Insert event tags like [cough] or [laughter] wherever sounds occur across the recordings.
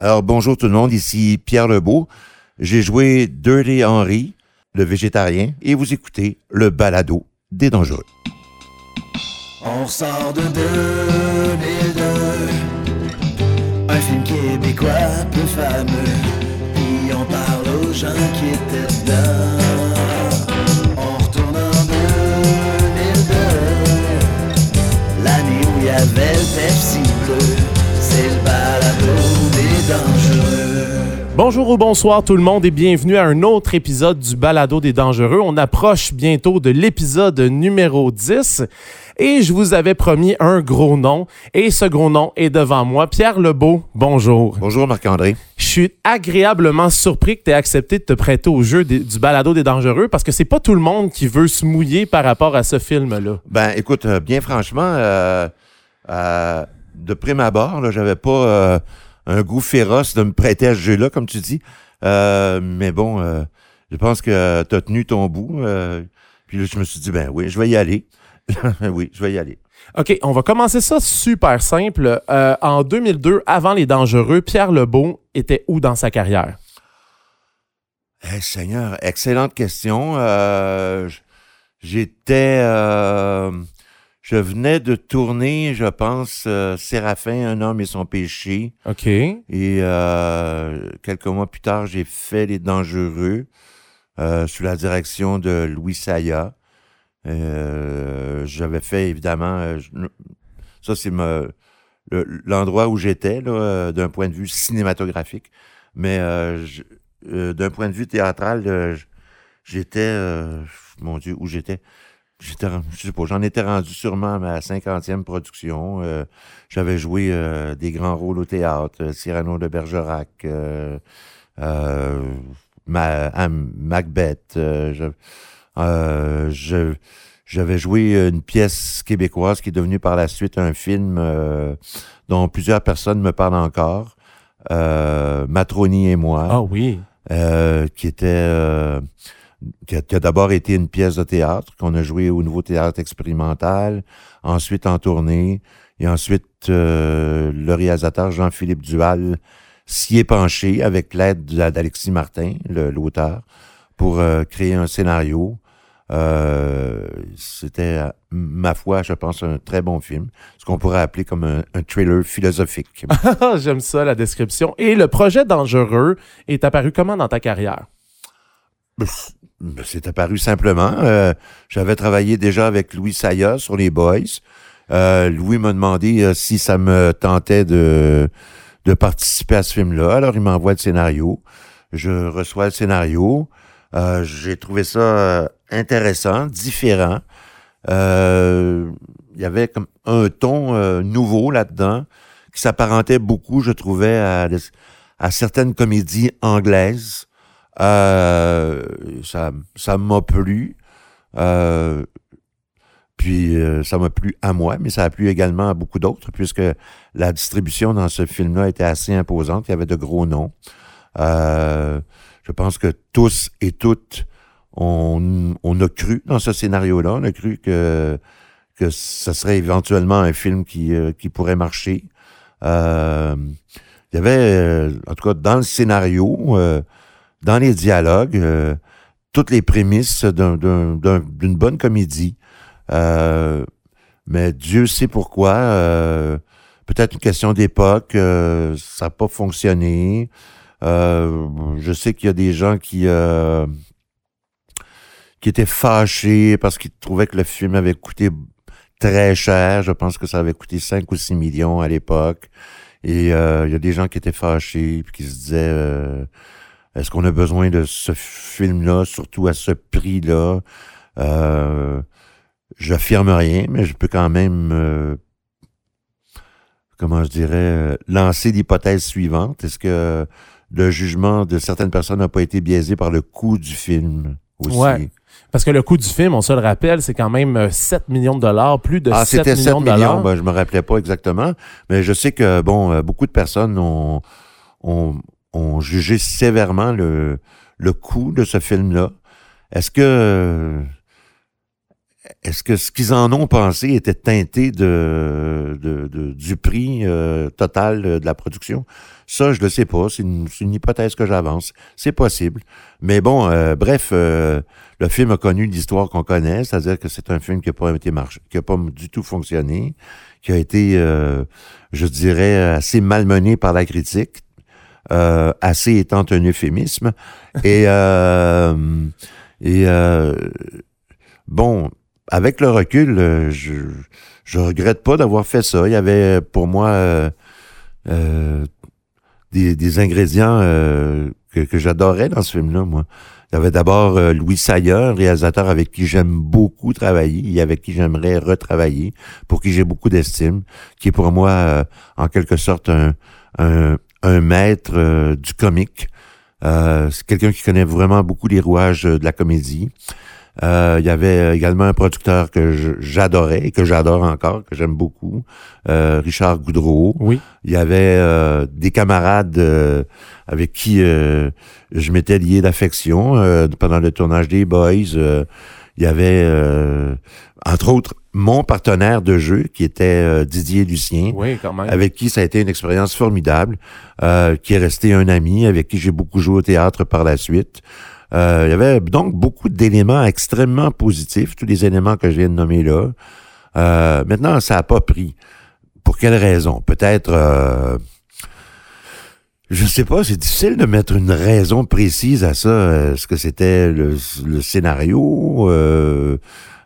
Alors bonjour tout le monde, ici Pierre Lebeau. J'ai joué Dirty Henry, le végétarien, et vous écoutez le balado des dangereux. On sort de 2002 Un film québécois peu fameux. Puis on parle aux gens qui étaient dedans. On retourne en 2002 L'année où il y avait le Pepsi bleu. C'est le balado Bonjour ou bonsoir tout le monde et bienvenue à un autre épisode du Balado des Dangereux. On approche bientôt de l'épisode numéro 10 et je vous avais promis un gros nom et ce gros nom est devant moi. Pierre Lebeau, bonjour. Bonjour Marc-André. Je suis agréablement surpris que tu aies accepté de te prêter au jeu des- du Balado des Dangereux parce que c'est pas tout le monde qui veut se mouiller par rapport à ce film-là. Ben écoute, euh, bien franchement, euh, euh, de prime abord, là, j'avais pas euh, un goût féroce de me prêter à ce jeu-là, comme tu dis. Euh, mais bon, euh, je pense que tu as tenu ton bout. euh, puis là, je me suis dit, ben oui, je vais y aller. [laughs] oui, je vais y aller. OK, on va commencer ça super simple. Euh, en 2002, avant Les Dangereux, Pierre Lebeau était où dans sa carrière? Eh, Seigneur, excellente question. Euh, J'étais. Je venais de tourner, je pense, euh, Séraphin, Un homme et son péché. OK. Et euh, quelques mois plus tard, j'ai fait Les Dangereux euh, sous la direction de Louis Saya. Euh, J'avais fait évidemment. je- ça, c'est le- l'endroit où j'étais, là, d'un point de vue cinématographique. Mais euh, euh, d'un point de vue théâtral, j'étais. euh, mon Dieu, où j'étais? J'étais, je sais pas, j'en étais rendu sûrement à ma cinquantième production. Euh, j'avais joué euh, des grands rôles au théâtre, euh, Cyrano de Bergerac, euh, euh, Ma- Macbeth. euh, je- euh, je- j'avais joué une pièce québécoise qui est devenue par la suite un film euh, dont plusieurs personnes me parlent encore. Euh, Matroni et moi Ah oui. euh, qui était euh, qui a, d'abord été une pièce de théâtre qu'on a joué au Nouveau Théâtre Expérimental, ensuite en tournée, et ensuite euh, le réalisateur Jean-Philippe Duval s'y est penché avec l'aide d'A- d'Alexis Martin, l'auteur, pour euh, créer un scénario. Euh, C'était, ma foi, je pense, un très bon film, ce qu'on pourrait appeler comme un, un thriller philosophique. [laughs] Ah, J'aime ça, la description. Et le projet Dangereux est apparu comment dans ta carrière? Ben, C'est apparu simplement. Euh, J'avais travaillé déjà avec Louis Saya sur les Boys. Euh, Louis m'a demandé euh, si ça me tentait de, de participer à ce film-là. Alors, il m'envoie le scénario. Je reçois le scénario. Euh, J'ai trouvé ça euh, intéressant, différent. Il y avait comme un ton nouveau là-dedans qui s'apparentait beaucoup, je trouvais, à, à certaines comédies anglaises. Euh, ça ça m'a plu. Euh, puis euh, ça m'a plu à moi, mais ça a plu également à beaucoup d'autres, puisque la distribution dans ce film-là était assez imposante. Il y avait de gros noms. Euh, je pense que tous et toutes, on, on a cru dans ce scénario-là. On a cru que, que ce serait éventuellement un film qui, euh, qui pourrait marcher. Euh, il y avait, en tout cas, dans le scénario, dans les dialogues, euh, toutes les prémices d'un- d'un- d'un- d'une bonne comédie. Euh, mais Dieu sait pourquoi. euh, Peut-être une question d'époque, euh, ça n'a pas fonctionné. Euh, je sais qu'il y a des gens qui euh, qui étaient fâchés parce qu'ils trouvaient que le film avait coûté très cher. Je pense que ça avait coûté 5 ou 6 millions à l'époque. Et il y a des gens qui étaient fâchés puis qui se disaient est-ce qu'on a besoin de ce film-là, surtout à ce prix-là? Euh, J'affirme rien, mais je peux quand même, euh, comment je dirais, euh, lancer l'hypothèse suivante. Est-ce que le jugement de certaines personnes n'a pas été biaisé par le coût du film aussi? Ouais. Parce que le coût du film, on se le rappelle, c'est quand même euh, 7 millions de dollars, plus de Ah, 7 c'était 7 millions de millions, dollars. ben, je me rappelais pas exactement. Mais je sais que, bon, euh, beaucoup de personnes ont, ont, ont jugé sévèrement le, le coût de ce film-là. Est-ce que, est-ce que ce qu'ils en ont pensé était teinté de, de- du prix euh, total de la production? Ça, je le sais pas. C'est une, hypothèse que j'avance. C'est possible. Mais bon, euh, bref, euh, le film a connu l'histoire qu'on connaît, c'est-à-dire que c'est un film qui n'a pas été marché, qui a pas du tout fonctionné, qui a été, euh, je dirais, assez malmené par la critique. Euh, assez étant un euphémisme. et euh, et euh, bon, avec le recul, euh, je, je regrette pas d'avoir fait ça. Il y avait pour moi des, des ingrédients que, que j'adorais dans ce film-là, moi. Il y avait d'abord euh, Louis Sayer, réalisateur avec qui j'aime beaucoup travailler et avec qui j'aimerais retravailler, pour qui j'ai beaucoup d'estime, qui est pour moi, en quelque sorte, un, un maître euh, du comique. Euh, c'est quelqu'un qui connaît vraiment beaucoup les rouages euh, de la comédie. Euh, il y avait également un producteur que j'adorais et que j'adore encore, que j'aime beaucoup, euh, Richard Goudreau. Oui. Il y avait euh, des camarades euh, avec qui euh, je m'étais lié d'affection euh, pendant le tournage des Boys. Euh, il y avait, euh, entre autres, mon partenaire de jeu qui était euh, Didier Lucien Oui, quand même. avec qui ça a été une expérience formidable, euh, qui est resté un ami, avec qui j'ai beaucoup joué au théâtre par la suite. Euh, il y avait donc beaucoup d'éléments extrêmement positifs, tous les éléments que je viens de nommer là. Euh, maintenant, ça n'a pas pris. Pour quelle raison? Peut-être... Euh, je sais pas, c'est difficile de mettre une raison précise à ça. Est-ce que c'était le, le scénario, euh,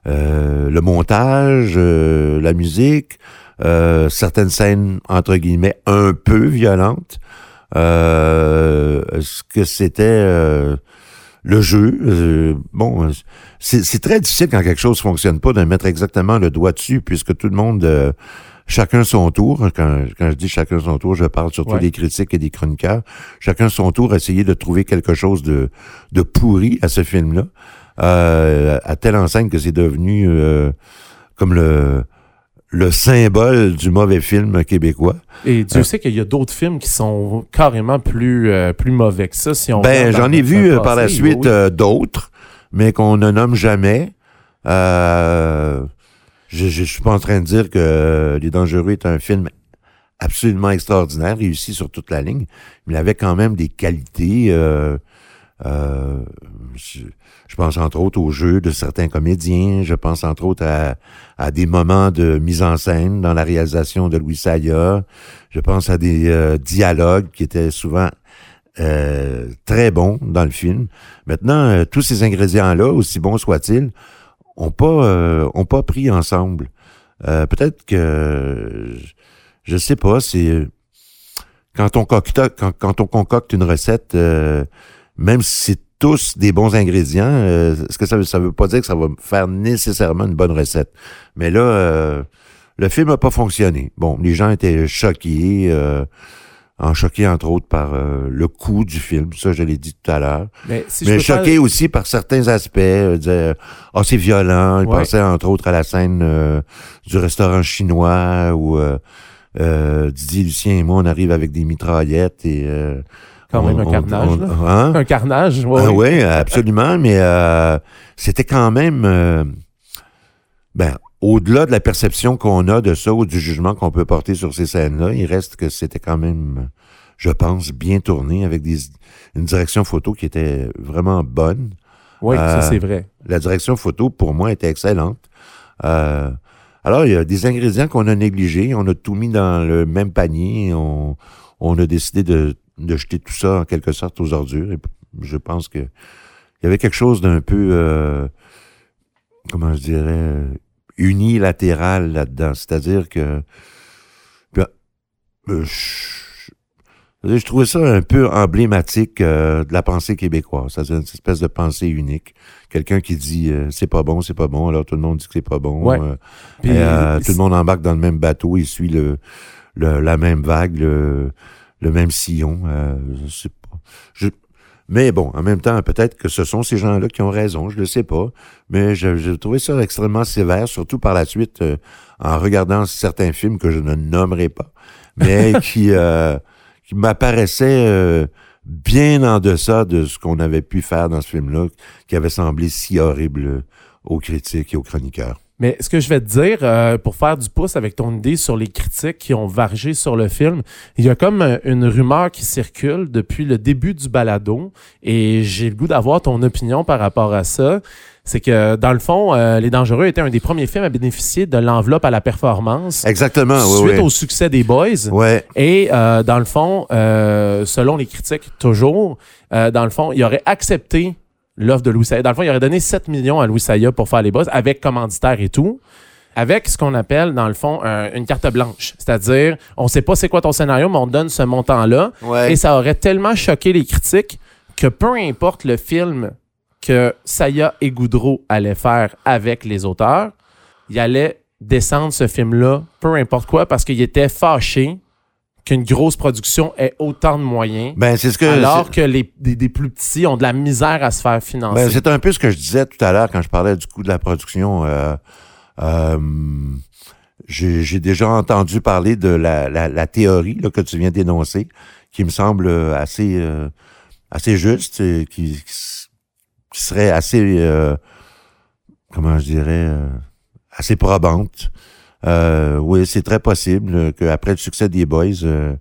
le montage, euh, la musique, euh, certaines scènes entre guillemets un peu violentes. Euh, Est-ce que c'était euh, le jeu? Euh, Bon, c'est c'est très difficile quand quelque chose fonctionne pas de mettre exactement le doigt dessus, puisque tout le monde, euh, chacun son tour. Quand, quand je dis chacun son tour, je parle surtout Ouais. des critiques et des chroniqueurs. Chacun son tour, essayer de trouver quelque chose de, de pourri à ce film-là, euh, à telle enseigne que c'est devenu euh, comme le le symbole du mauvais film québécois. Et Dieu Euh. sait qu'il y a d'autres films qui sont carrément plus, euh, plus mauvais que ça. Si on Ben, j'en ai vu passé, par la suite oui. d'autres, mais qu'on ne nomme jamais. Je, je suis pas en train de dire que Les Dangereux est un film absolument extraordinaire, réussi sur toute la ligne, mais il avait quand même des qualités. euh, euh, je, pense entre autres au jeu de certains comédiens, je pense entre autres à, des moments de mise en scène dans la réalisation de Louis Saya, je pense à des euh, dialogues qui étaient souvent euh, très bons dans le film. Maintenant, euh, tous ces ingrédients-là, aussi bons soient-ils, ont pas ont pas pris ensemble. Peut-être que je, sais pas, c'est quand on concocte quand, quand on concocte une recette, même si c'est tous des bons ingrédients, euh, que ça veut, ça veut pas dire que ça va faire nécessairement une bonne recette? Mais là, euh, le film n'a pas fonctionné. Bon, les gens étaient choqués, euh, en choqués entre autres par euh, le coût du film. Ça, je l'ai dit tout à l'heure. Mais, si Mais je peux faire- choqué aussi par certains aspects. Euh, ah, c'est violent. Il Ouais. pensait entre autres à la scène du restaurant chinois où euh, euh, Didier Lucien et moi, on arrive avec des mitraillettes et... Quand on- même un on- carnage, on- hein? Un carnage, oui. Ah oui, absolument, mais euh, c'était quand même, euh, ben, au-delà de la perception qu'on a de ça ou du jugement qu'on peut porter sur ces scènes-là, il reste que c'était quand même, je pense, bien tourné avec des, une direction photo qui était vraiment bonne. Oui, ça Euh, c'est vrai. La direction photo, pour moi, était excellente. Euh, alors, il y a des ingrédients qu'on a négligés. On a tout mis dans le même panier. On, on a décidé de, de jeter tout ça, en quelque sorte, aux ordures. Et je pense que il y avait quelque chose d'un peu, euh, comment je dirais, unilatéral là-dedans. C'est-à-dire que ben, euh, je, je trouvais ça un peu emblématique euh, de la pensée québécoise. C'est-à-dire une espèce de pensée unique. Quelqu'un qui dit euh, c'est pas bon, c'est pas bon, alors tout le monde dit que c'est pas bon. Ouais. Puis, et, tout le monde embarque dans le même bateau, il suit le, le- la même vague, le, le même sillon. Euh, je sais pas. Je- mais bon, en même temps, peut-être que ce sont ces gens-là qui ont raison, je ne sais pas. Mais j'ai trouvé ça extrêmement sévère, surtout par la suite, euh, en regardant certains films que je ne nommerai pas, mais [laughs] qui, euh, qui m'apparaissaient euh, bien en deçà de ce qu'on avait pu faire dans ce film-là, qui avait semblé si horrible aux critiques et aux chroniqueurs. Mais ce que je vais te dire, euh, pour faire du pouce avec ton idée sur les critiques qui ont vargé sur le film, il y a comme euh, une rumeur qui circule depuis le début du balado et j'ai le goût d'avoir ton opinion par rapport à ça. C'est que, dans le fond, euh, Les Dangereux était un des premiers films à bénéficier de l'enveloppe à la performance. Exactement, oui, Suite oui. au succès des Boys. Ouais. Et euh, dans le fond, euh, selon les critiques, toujours, euh, dans le fond, il aurait accepté l'offre de Louis Saya. Dans le fond, il aurait donné 7 millions à Louis Saya pour faire les boss avec commanditaire et tout. Avec ce qu'on appelle, dans le fond, un- une carte blanche. C'est-à-dire, on sait pas c'est quoi ton scénario, mais on te donne ce montant-là. Ouais. Et ça aurait tellement choqué les critiques que peu importe le film que Saya et Goudreau allaient faire avec les auteurs, il allait descendre ce film-là, peu importe quoi, parce qu'il était fâché qu'une grosse production ait autant de moyens, Ben, c'est ce que. alors que les, des, des plus petits ont de la misère à se faire financer. Ben, c'est un peu ce que je disais tout à l'heure quand je parlais du coût de la production. Euh, euh, j'ai déjà entendu parler de la, la, la théorie là, que tu viens d'énoncer, qui me semble assez, euh, assez juste, et qui, qui serait assez, comment je dirais, assez probante. Euh, oui, c'est très possible qu'après le succès des Boys, euh,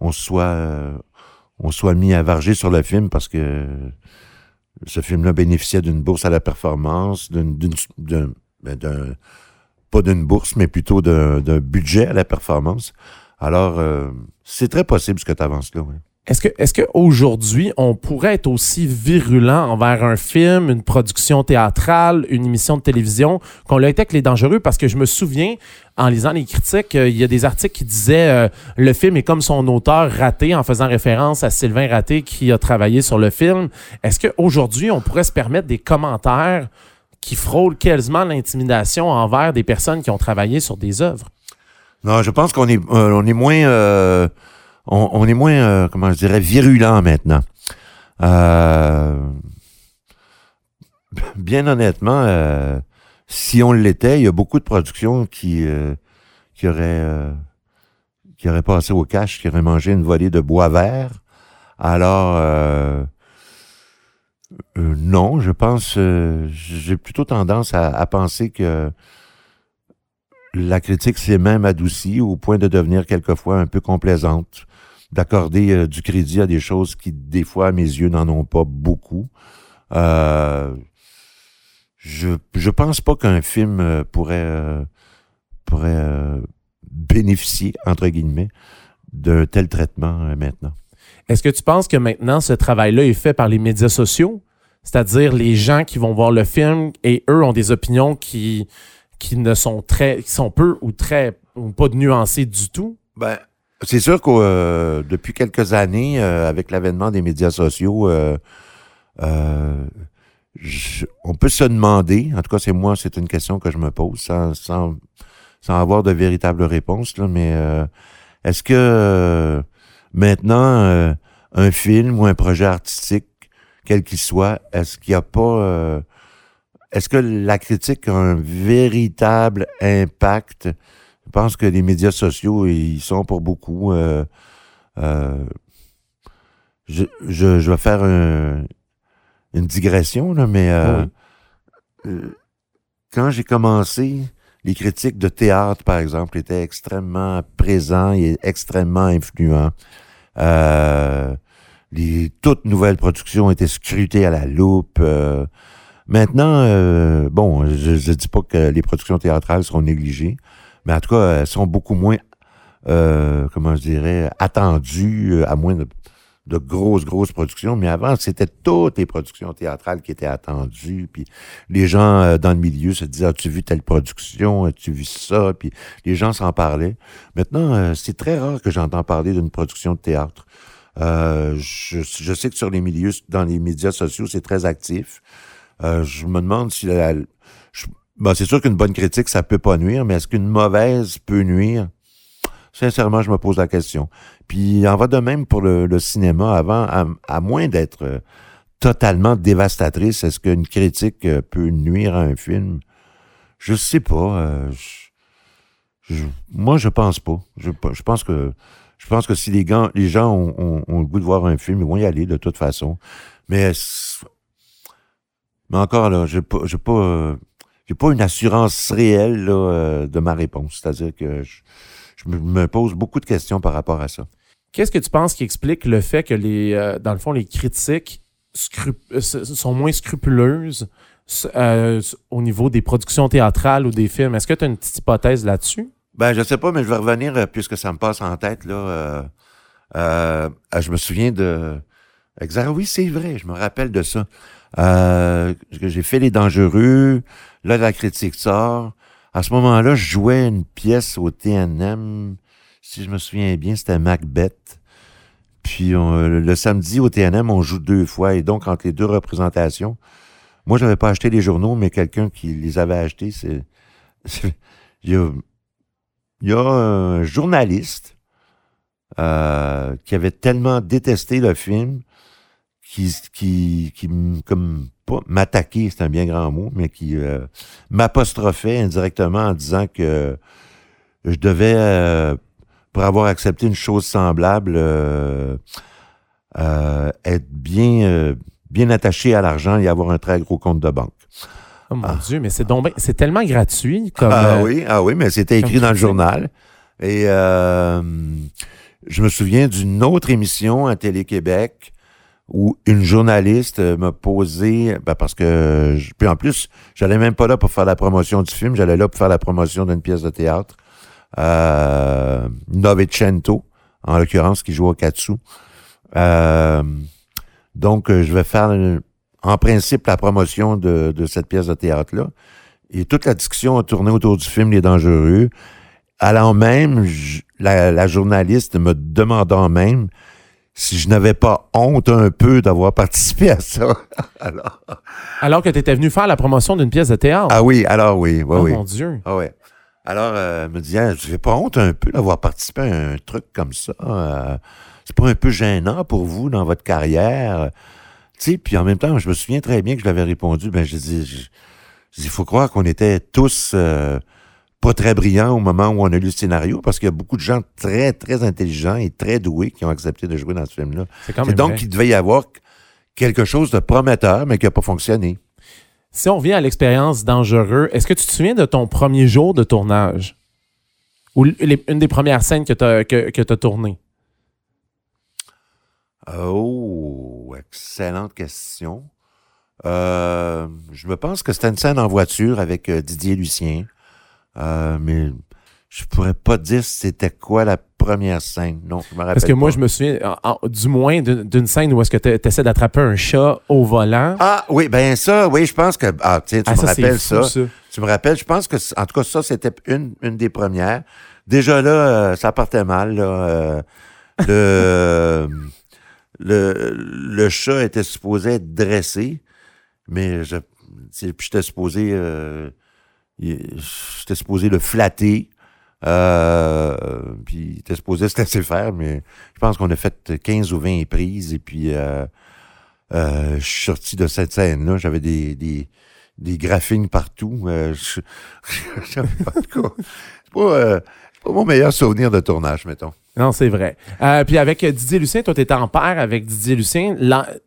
on soit, euh, on soit mis à varger sur le film parce que ce film-là bénéficiait d'une bourse à la performance, d'une, d'une- d'un, ben, d'un- pas d'une bourse, mais plutôt d'un budget à la performance. Alors, euh, c'est très possible ce que tu avances là. ouais. Est-ce que est-ce qu'aujourd'hui, on pourrait être aussi virulent envers un film, une production théâtrale, une émission de télévision qu'on l'a été avec Les Dangereux? Parce que je me souviens, en lisant les critiques, euh, il y a des articles qui disaient euh, le film est comme son auteur raté en faisant référence à Sylvain Raté qui a travaillé sur le film. Est-ce qu'aujourd'hui, on pourrait se permettre des commentaires qui frôlent quasiment l'intimidation envers des personnes qui ont travaillé sur des œuvres? Non, je pense qu'on est, euh, on est moins, on, est moins, euh, comment je dirais, virulent maintenant. Euh, bien honnêtement, euh, si on l'était, il y a beaucoup de productions qui, euh, qui auraient, qui auraient passé au cash, qui auraient mangé une volée de bois vert. Alors, non, je pense, j'ai plutôt tendance à, à penser que la critique s'est même adoucie au point de devenir quelquefois un peu complaisante, d'accorder euh, du crédit à des choses qui, des fois, à mes yeux, n'en ont pas beaucoup. Euh, je je pense pas qu'un film euh, pourrait euh, pourrait euh, bénéficier entre guillemets d'un tel traitement euh, maintenant. Est-ce que tu penses que maintenant ce travail-là est fait par les médias sociaux? C'est-à-dire les gens qui vont voir le film et eux ont des opinions qui, qui ne sont très qui sont peu ou très ou pas nuancées du tout? Ben, c'est sûr que euh, depuis quelques années, euh, avec l'avènement des médias sociaux, euh, on peut se demander, en tout cas c'est moi, c'est une question que je me pose sans, sans, avoir de véritable réponse, mais est-ce que maintenant un film ou un projet artistique, quel qu'il soit, est-ce qu'il n'y a pas est-ce que la critique a un véritable impact je pense que les médias sociaux, ils sont pour beaucoup. euh, euh, je, je, je vais faire un- une digression, là, mais euh, Oui. euh, quand j'ai commencé, les critiques de théâtre, par exemple, étaient extrêmement présents et extrêmement influents. Euh, les toutes nouvelles productions étaient scrutées à la loupe. euh. maintenant, euh, bon, je ne dis pas que les productions théâtrales seront négligées, mais en tout cas, elles sont beaucoup moins, euh, comment je dirais, attendues, euh, à moins de, de grosses, grosses productions. Mais avant, c'était toutes les productions théâtrales qui étaient attendues. Puis les gens euh, dans le milieu se disaient, as-tu vu telle production? As-tu vu ça? Puis les gens s'en parlaient. Maintenant, euh, c'est très rare que j'entends parler d'une production de théâtre. Euh, je, je sais que sur les milieux, dans les médias sociaux, c'est très actif. Euh, je me demande si la, je- bon, c'est sûr qu'une bonne critique, ça peut pas nuire, mais est-ce qu'une mauvaise peut nuire? Sincèrement, je me pose la question. Puis, en va de même pour le, le cinéma. Avant, à, à moins d'être euh, totalement dévastatrice, est-ce qu'une critique euh, peut nuire à un film? Je sais pas. euh, je- je- moi, je pense pas. Je, je pense que je pense que si les, gants, les gens ont, ont- ont le goût de voir un film, ils vont y aller de toute façon. Mais, mais encore là, je pas, j'ai pas. J'ai pas une assurance réelle là, euh, de ma réponse. C'est-à-dire que je, je me- pose beaucoup de questions par rapport à ça. Qu'est-ce que tu penses qui explique le fait que les, euh, dans le fond, les critiques euh, sont moins scrupuleuses euh, au niveau des productions théâtrales ou des films? Est-ce que tu as une petite hypothèse là-dessus? Ben, je sais pas, mais je vais revenir, puisque ça me passe en tête, là. euh, je me souviens de... Exact, oui, c'est vrai, je me rappelle de ça. Euh, j'ai fait Les Dangereux, là, la critique sort. À ce moment-là, je jouais une pièce au TNM, si je me souviens bien, c'était Macbeth. Puis le samedi au TNM, on joue deux fois, et donc entre les deux représentations, moi, j'avais pas acheté les journaux, mais quelqu'un qui les avait achetés, c'est... c'est- Il y a il y a un journaliste euh, qui avait tellement détesté le film qui, qui, qui comme pas m'attaquait, c'est un bien grand mot, mais qui euh, m'apostrophait indirectement en disant que je devais, euh, pour avoir accepté une chose semblable, euh, euh, être bien, euh, bien attaché à l'argent et avoir un très gros compte de banque. Oh mon Ah. Dieu, mais c'est donc c'est tellement gratuit comme. Ah euh, oui, ah oui, mais c'était écrit dans le journal. Et euh, je me souviens d'une autre émission à Télé-Québec où une journaliste euh, m'a posé, ben parce que, je- puis en plus, j'allais même pas là pour faire la promotion du film, j'allais là pour faire la promotion d'une pièce de théâtre, euh, Novecento, en l'occurrence, qui joue au Katsu. Euh, donc, euh, je vais faire, en principe, la promotion de, de cette pièce de théâtre-là. Et toute la discussion a tourné autour du film Les Dangereux, allant même, la, la journaliste me demandant même si je n'avais pas honte un peu d'avoir participé à ça. [laughs] alors, Alors que tu étais venu faire la promotion d'une pièce de théâtre. ah oui, alors oui, oui, oh oui. mon Dieu. Ah ouais. Alors, euh, me disait, tu n'avais pas honte un peu d'avoir participé à un truc comme ça? Euh, c'est pas un peu gênant pour vous dans votre carrière? Tu sais, puis en même temps, je me souviens très bien que je l'avais répondu, ben, je je- je dis, il faut croire qu'on était tous euh, pas très brillants au moment où on a lu le scénario, parce qu'il y a beaucoup de gens très, très intelligents et très doués qui ont accepté de jouer dans ce film-là. C'est donc qu'il devait y avoir quelque chose de prometteur, mais qui n'a pas fonctionné. Si on revient à l'expérience dangereux, est-ce que tu te souviens de ton premier jour de tournage? Ou les- une des premières scènes que tu as que, tournées? Oh, excellente question. Euh, je me pense que c'était une scène en voiture avec euh, Didier Lucien. Euh, mais je pourrais pas dire c'était quoi la première scène. Non, je me rappelle Parce que moi, je me souviens, en- en- du moins, d'une scène où est-ce que tu essaies d'attraper un chat au volant. Ah oui, ben ça, oui, je pense que ah tu Ah, me ça, rappelles fou, ça. Tu me rappelles, je pense que, en tout cas, ça, c'était une, une des premières. Déjà là, euh, ça partait mal. Là, euh, le, [laughs] le, le chat était supposé être dressé, mais je, j'étais supposé, euh, j'étais supposé le flatter. Euh, puis il était supposé se laisser faire, mais je pense qu'on a fait 15 ou 20 prises et puis euh, euh, je suis sorti de cette scène-là. J'avais des, des, des graphines partout. Je, je- en tout cas, c'est pas, c'est pas mon meilleur souvenir de tournage, mettons. Non, c'est vrai. Euh, puis avec Didier Lucien, toi, tu étais en paire avec Didier Lucien.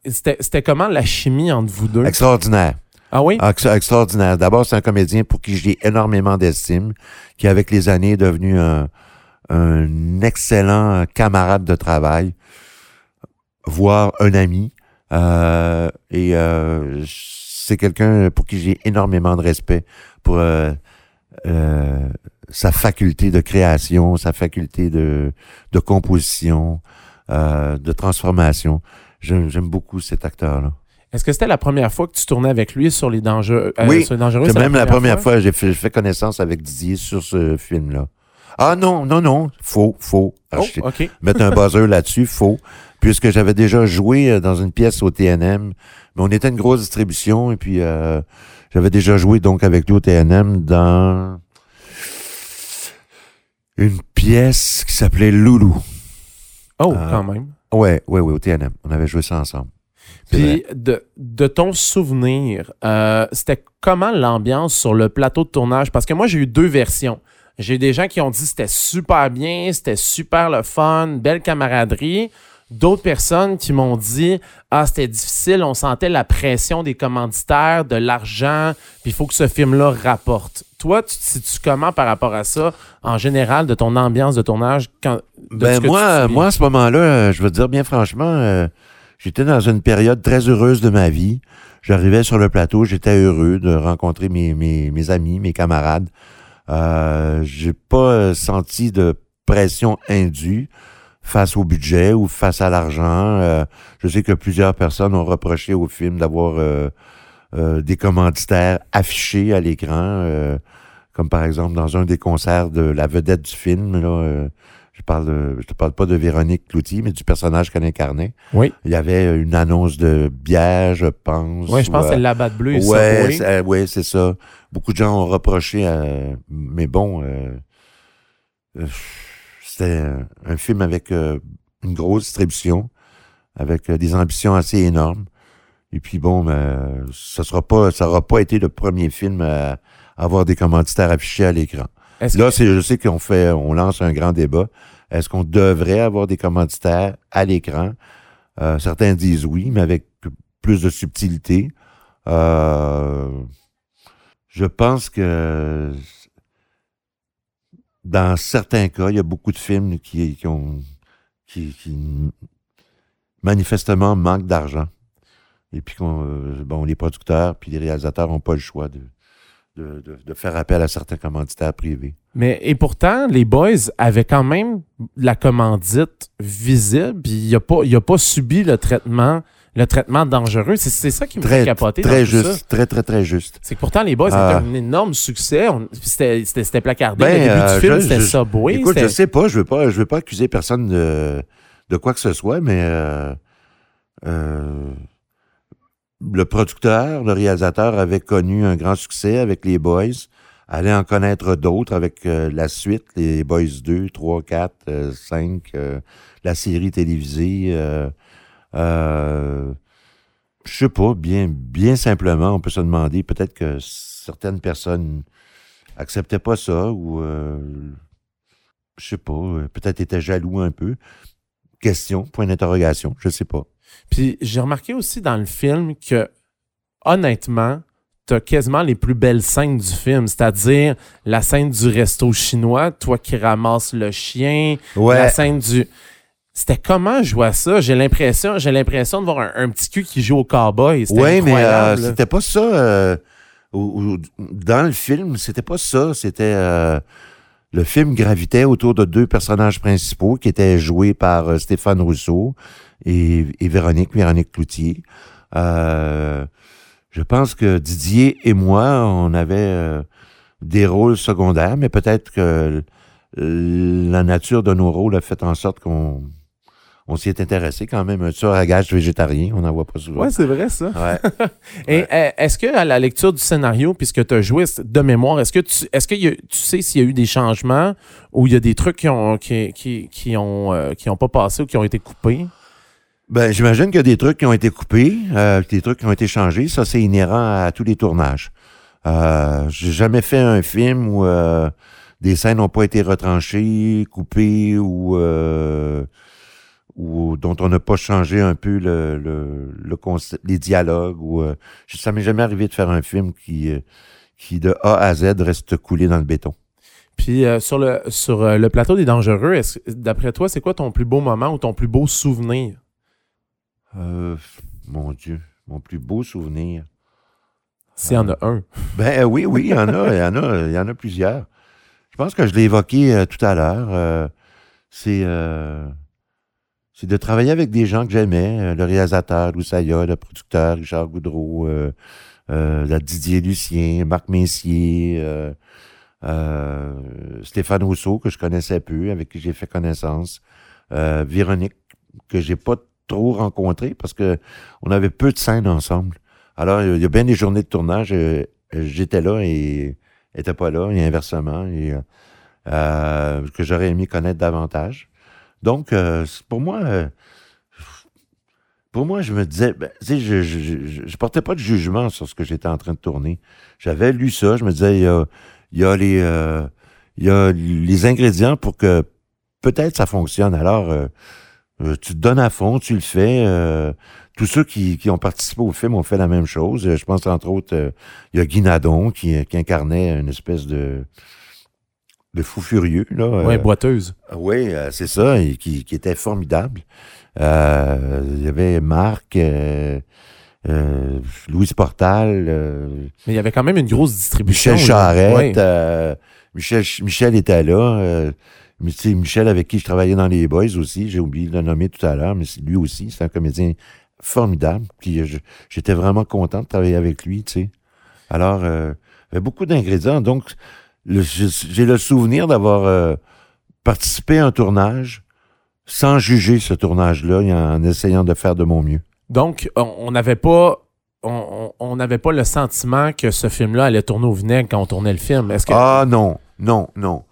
C'était comment la chimie entre vous deux? Extraordinaire. Ah oui? Ex- Extraordinaire. D'abord, c'est un comédien pour qui j'ai énormément d'estime, qui avec les années est devenu un, un excellent camarade de travail, voire un ami. Euh, et euh, c'est quelqu'un pour qui j'ai énormément de respect pour euh, sa faculté de création, sa faculté de, de composition, de transformation. J'aime j'aime beaucoup cet acteur-là. Est-ce que c'était la première fois que tu tournais avec lui sur les dangers? euh, Oui, sur les dangereux, C'est même la première fois? que j'ai fait, connaissance avec Didier sur ce film-là. Ah non, non, non, faux, faux. Oh, Acheter- OK. [laughs] Mettre un buzzer là-dessus, faux. Puisque j'avais déjà joué euh, dans une pièce au TNM, mais on était une grosse distribution et puis euh, j'avais déjà joué donc avec lui au TNM dans une pièce qui s'appelait Loulou. Oh, Euh, quand même. Ouais, ouais, ouais, au TNM. On avait joué ça ensemble. Puis de, de ton souvenir, euh, c'était comment l'ambiance sur le plateau de tournage? Parce que moi, j'ai eu deux versions. J'ai eu des gens qui ont dit c'était super bien, c'était super le fun, belle camaraderie. d'autres personnes qui m'ont dit Ah, c'était difficile, on sentait la pression des commanditaires, de l'argent, puis il faut que ce film-là rapporte. Toi, tu te situes comment par rapport à ça, en général, de ton ambiance de tournage? Quand, de Ben moi, moi, à ce moment-là, je veux te dire bien franchement, euh, j'étais dans une période très heureuse de ma vie. J'arrivais sur le plateau, j'étais heureux de rencontrer mes, amis, mes camarades. Euh, j'ai pas euh, senti de pression indue face au budget ou face à l'argent. Euh, je sais que plusieurs personnes ont reproché au film d'avoir euh, euh, des commanditaires affichés à l'écran, euh, comme par exemple dans un des concerts de la vedette du film. Je parle de, je te parle pas de Véronique Cloutier, mais du personnage qu'elle incarnait. Oui. Il y avait une annonce de bière, je pense. Oui, je pense que c'est euh, le Labatt Bleu et Ouais, Subway. c'est euh, ouais, c'est ça. Beaucoup de gens ont reproché, mais bon, euh, euh, c'était un film avec euh, une grosse distribution, avec des ambitions assez énormes. Et puis bon, ben, ça sera pas, ça aura pas été le premier film à avoir des commanditaires affichés à l'écran. Là, que- je sais qu'on fait, on lance un grand débat. Est-ce qu'on devrait avoir des commanditaires à l'écran? Euh, certains disent oui, mais avec plus de subtilité. Euh, je pense que dans certains cas, il y a beaucoup de films qui, qui manifestement manquent d'argent. Et puis euh, bon, les producteurs puis les réalisateurs n'ont pas le choix de, de, de- de faire appel à certains commanditaires privés. Mais et pourtant, les boys avaient quand même la commandite visible, puis il a pas, il a pas subi le traitement, le traitement dangereux. C'est, ça qui me fait capoter. très tout juste, ça. très, très, très juste. C'est que pourtant, les boys, Ah. c'était un énorme succès. C'était, placardé. Ben, le début euh, du film, c'était Subway. Écoute, je sais pas, je veux pas, je veux pas accuser personne de, de quoi que ce soit, mais euh, euh, le producteur, le réalisateur avait connu un grand succès avec les Boys, allait en connaître d'autres avec euh, la suite, les Boys 2, 3, 4, euh, 5, euh, la série télévisée. Euh, euh, je sais pas, bien, bien simplement, on peut se demander peut-être que certaines personnes acceptaient pas ça ou je sais pas, peut-être étaient jaloux un peu. Question, point d'interrogation, je sais pas. Puis j'ai remarqué aussi dans le film que, honnêtement, t'as quasiment les plus belles scènes du film, c'est-à-dire la scène du resto chinois, toi qui ramasses le chien, la scène du. C'était comment jouer à ça? J'ai l'impression, j'ai l'impression de voir un, un petit cul qui joue au cowboy. Oui, mais euh, c'était pas ça. euh, au- dans le film, c'était pas ça. C'était euh, le film gravitait autour de deux personnages principaux qui étaient joués par Stéphane Rousseau et, et Véronique, Véronique Cloutier. Euh, je pense que Didier et moi, on avait euh, des rôles secondaires, mais peut-être que la nature de nos rôles a fait en sorte qu'on on s'y est intéressé quand même. Un tueur à gages végétarien, on n'en voit pas souvent. Ouais, c'est vrai ça. Ouais. [laughs] Et euh, est-ce que à la lecture du scénario, puisque tu as joué de mémoire, est-ce que tu est-ce que y a- tu sais s'il y a eu des changements ou il y a des trucs qui ont qui, qui, qui ont euh, qui ont pas passé ou qui ont été coupés? Ben, j'imagine qu'il y a des trucs qui ont été coupés, euh, des trucs qui ont été changés. Ça, c'est inhérent à tous les tournages. Euh, J'ai jamais fait un film où euh, des scènes n'ont pas été retranchées, coupées ou, euh, ou dont on n'a pas changé un peu le, le, le concept- les dialogues. Ou, euh, ça m'est jamais arrivé de faire un film qui, euh, qui de A à Z reste coulé dans le béton. Puis euh, sur le sur le plateau des dangereux, d'après toi, c'est quoi ton plus beau moment ou ton plus beau souvenir? Euh, mon Dieu, mon plus beau souvenir. S'il y en a un. Ben euh, oui, oui, il y en a, il y en a, il y en a plusieurs. Je pense que je l'ai évoqué euh, tout à l'heure. euh, c'est euh, c'est de travailler avec des gens que j'aimais, euh, le réalisateur Louis Saya, le producteur Richard Goudreau, euh, euh, la Didier Lucien, Marc Messier, euh, euh, Stéphane Rousseau, que je connaissais peu, avec qui j'ai fait connaissance, euh, Véronique, que j'ai pas trop rencontré parce que on avait peu de scènes ensemble. Alors, il y a bien des journées de tournage, euh, j'étais là et elle était pas là, et inversement, et euh, euh, que j'aurais aimé connaître davantage. Donc, pour moi, pour moi, je me disais, ben, je, je, je, je portais pas de jugement sur ce que j'étais en train de tourner. J'avais lu ça, je me disais, il y a, les, il y a les ingrédients pour que peut-être ça fonctionne. Alors, euh, tu te donnes à fond, tu le fais. euh, tous ceux qui, qui ont participé au film ont fait la même chose. Euh, Je pense entre autres, euh, il y a Guy Nadon qui, qui incarnait une espèce de de fou furieux là. Ouais, Euh, boiteuse. oui, euh, c'est ça, et qui, qui était formidable. Euh, il y avait Marc, Louise Portal, euh, Mais il y avait quand même une grosse distribution. Michel. Charette. Ouais. euh, Michel, Michel était là. Mais tu sais, Michel avec qui je travaillais dans les Boys aussi, j'ai oublié de le nommer tout à l'heure, mais c'est lui aussi, c'est un comédien formidable. Puis euh, j'étais vraiment content de travailler avec lui, tu sais. Alors, euh, il y avait beaucoup d'ingrédients. Donc, j'ai le souvenir d'avoir euh, participé à un tournage sans juger ce tournage-là et en essayant de faire de mon mieux. Donc, on n'avait pas. On n'avait pas le sentiment que ce film-là allait tourner au vinaigre quand on tournait le film. Est-ce que, Ah non, non, non.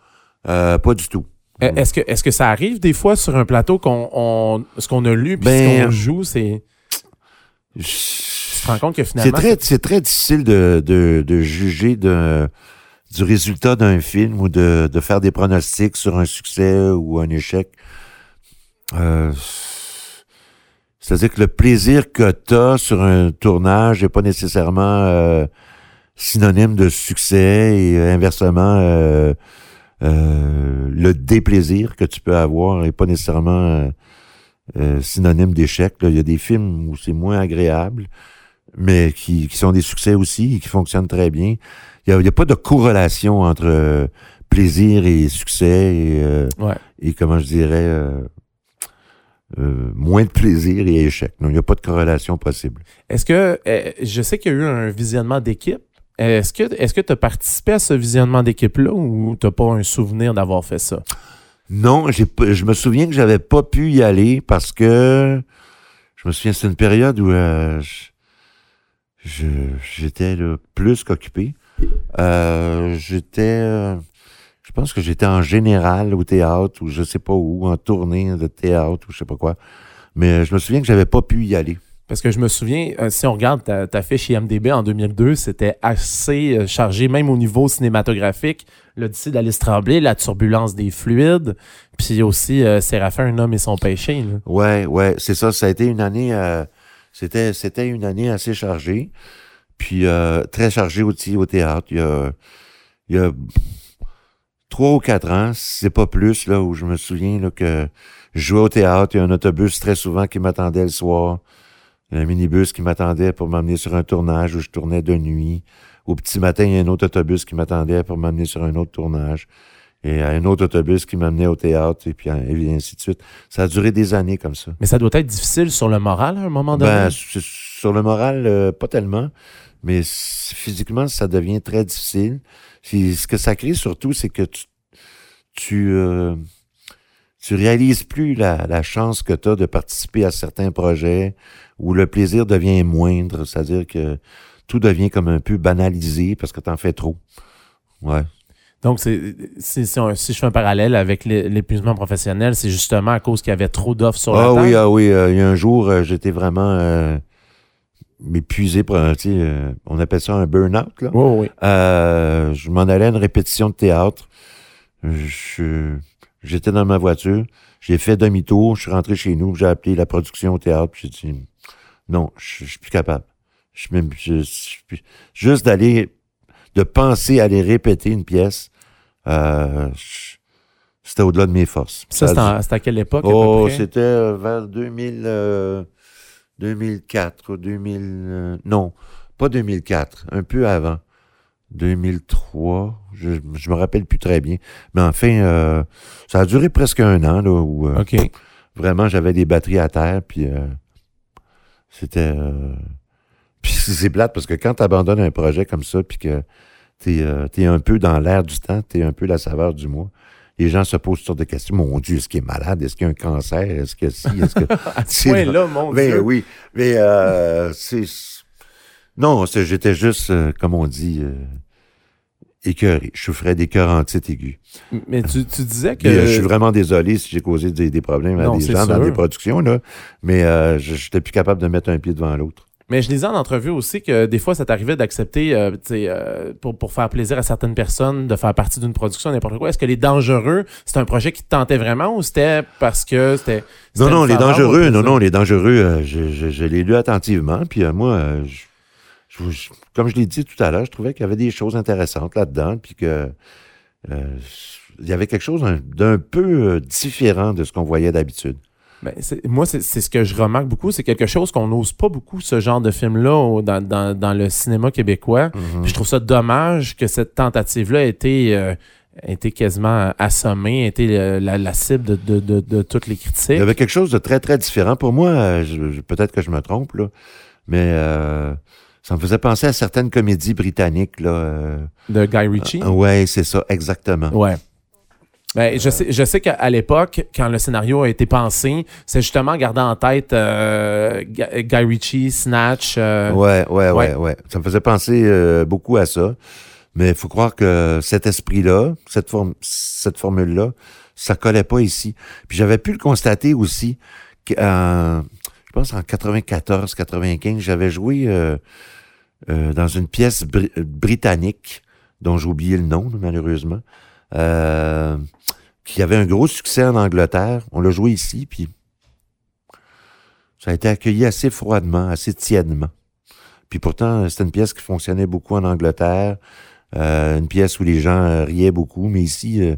Euh, pas du tout. Est-ce que, est-ce que ça arrive des fois sur un plateau qu'on on- ce qu'on a lu puis Ben, ce qu'on joue, c'est. Tu te rends compte que C'est finalement. très, c'est très difficile de, de, de juger de, du résultat d'un film ou de, de faire des pronostics sur un succès ou un échec. Euh, C'est-à-dire que le plaisir que tu as sur un tournage n'est pas nécessairement euh, synonyme de succès et inversement, euh, euh, le déplaisir que tu peux avoir n'est pas nécessairement euh, euh, synonyme d'échec. Il y a des films où c'est moins agréable mais qui, qui sont des succès aussi et qui fonctionnent très bien. Il n'y a, a pas de corrélation entre plaisir et succès et, euh, Ouais. et comment je dirais, euh, moins de plaisir et échec. Il n'y a pas de corrélation possible. Est-ce que. euh, je sais qu'il y a eu un visionnement d'équipe. Est-ce que est-ce tu as participé à ce visionnement d'équipe-là ou tu n'as pas un souvenir d'avoir fait ça? Non, je me souviens que j'avais pas pu y aller parce que je me souviens c'est une période où euh, je- j'étais plus qu'occupé. Euh, j'étais euh, je pense que j'étais en général au théâtre ou je sais pas où, en tournée de théâtre ou je sais pas quoi. Mais je me souviens que j'avais pas pu y aller. Parce que je me souviens, euh, si on regarde ta, ta fiche IMDB en 2002, c'était assez euh, chargé, même au niveau cinématographique. L'Odyssée d'Alice Tremblay, La turbulence des fluides, puis aussi euh, Séraphin, un homme et son péché. là. Ouais, ouais, c'est ça. Ça a été une année, c'était, c'était une année assez chargée, puis très chargée aussi au théâtre. Il y a, trois ou quatre ans, c'est pas plus là, où je me souviens que je jouais au théâtre. Il y a un autobus très souvent qui m'attendait le soir, un minibus qui m'attendait pour m'amener sur un tournage où je tournais de nuit. Au petit matin, il y a un autre autobus qui m'attendait pour m'amener sur un autre tournage. Et un autre autobus qui m'amenait au théâtre, et puis et ainsi de suite. Ça a duré des années comme ça. Mais ça doit être difficile sur le moral à un moment donné. Ben, sur le moral, euh, pas tellement, mais physiquement, ça devient très difficile. Puis, ce que ça crée surtout, c'est que tu, tu, euh, tu réalises plus la, la chance que tu as de participer à certains projets où le plaisir devient moindre, c'est-à-dire que tout devient comme un peu banalisé parce que tu en fais trop. Ouais. Donc, c'est, si, je fais un parallèle avec l'é- l'épuisement professionnel, c'est justement à cause qu'il y avait trop d'offres sur la Ah table? oui, ah oui. euh, il y a un jour, euh, j'étais vraiment euh, épuisé. Pour, euh, on appelle ça un burn-out. Là. Oui, oui. Je m'en allais à une répétition de théâtre. Je, j'étais dans ma voiture. J'ai fait demi-tour. Je suis rentré chez nous. J'ai appelé la production au théâtre. puis J'ai dit non, je, je suis plus capable. Je, suis même, je, je juste d'aller, de penser à aller répéter une pièce, euh, c'était au-delà de mes forces. Ça, c'est à quelle époque? à Oh, c'était vers 2000, euh, 2004, 2000, euh, non, pas 2004, un peu avant, 2003, je, je me rappelle plus très bien, mais enfin, euh, ça a duré presque un an là où euh, vraiment j'avais des batteries à terre, puis euh, c'était, euh, [laughs] puis c'est plate parce que quand tu abandonnes un projet comme ça, puis que t'es euh, t'es un peu dans l'air du temps, t'es un peu la saveur du mois. Les gens se posent toutes sortes de questions. Mon Dieu, est-ce qu'il est malade? Est-ce qu'il y a un cancer? Est-ce que si? Est-ce que. À [laughs] ce [laughs] C'est- point-là, mon Ben Dieu. oui. Mais euh, c'est. Non, c'est- j'étais juste, euh, comme on dit, euh, écœuré. Je souffrais des cœurs en titre aigus. Mais tu, tu disais que... Puis, euh, je suis vraiment désolé si j'ai causé des, des problèmes à des c'est gens dans des productions, là. Mais euh, je n'étais plus capable de mettre un pied devant l'autre. Mais je disais en entrevue aussi que des fois, ça t'arrivait d'accepter, euh, euh, pour, pour faire plaisir à certaines personnes, de faire partie d'une production, n'importe quoi. Est-ce que Les Dangereux, c'était un projet qui te tentait vraiment ou c'était parce que c'était. Non, non, les dangereux, non, non, les dangereux, je, je- je l'ai lu attentivement. Puis euh, moi, je- je- je- comme je l'ai dit tout à l'heure, je trouvais qu'il y avait des choses intéressantes là-dedans. Puis que euh, il y avait quelque chose d'un- peu euh, différent de ce qu'on voyait d'habitude. Ben, moi, c'est ce que je remarque beaucoup. C'est quelque chose qu'on n'ose pas beaucoup, ce genre de film-là, dans, dans, dans le cinéma québécois. Mhm. Puis je trouve ça dommage que cette tentative-là ait été, euh, été quasiment assommée, ait été euh, la, la cible de, de, de, de toutes les Il critiques. y avait quelque chose de très, très différent. Pour moi, peut-être que je me trompe, là, mais euh, ça me faisait penser à certaines comédies britanniques. Là, euh, De Guy Ritchie? ouais, c'est ça, exactement. Ouais. Ben, je sais, je sais qu'à l'époque, quand le scénario a été pensé, c'est justement garder en tête euh, Guy Ritchie, Snatch. euh, Ouais, ouais, Ouais. ouais, ouais. Ça me faisait penser euh, beaucoup à ça. Mais il faut croire que cet esprit-là, cette, forme, cette formule-là, ça collait pas ici. Puis j'avais pu le constater aussi qu'en, je pense en 94, 95, j'avais joué euh, euh, dans une pièce bri- britannique dont j'ai oublié le nom, malheureusement, euh, qui avait un gros succès en Angleterre. On l'a joué ici, puis ça a été accueilli assez froidement, assez tièdement. Puis pourtant, c'était une pièce qui fonctionnait beaucoup en Angleterre, euh, une pièce où les gens euh, riaient beaucoup, mais ici, euh,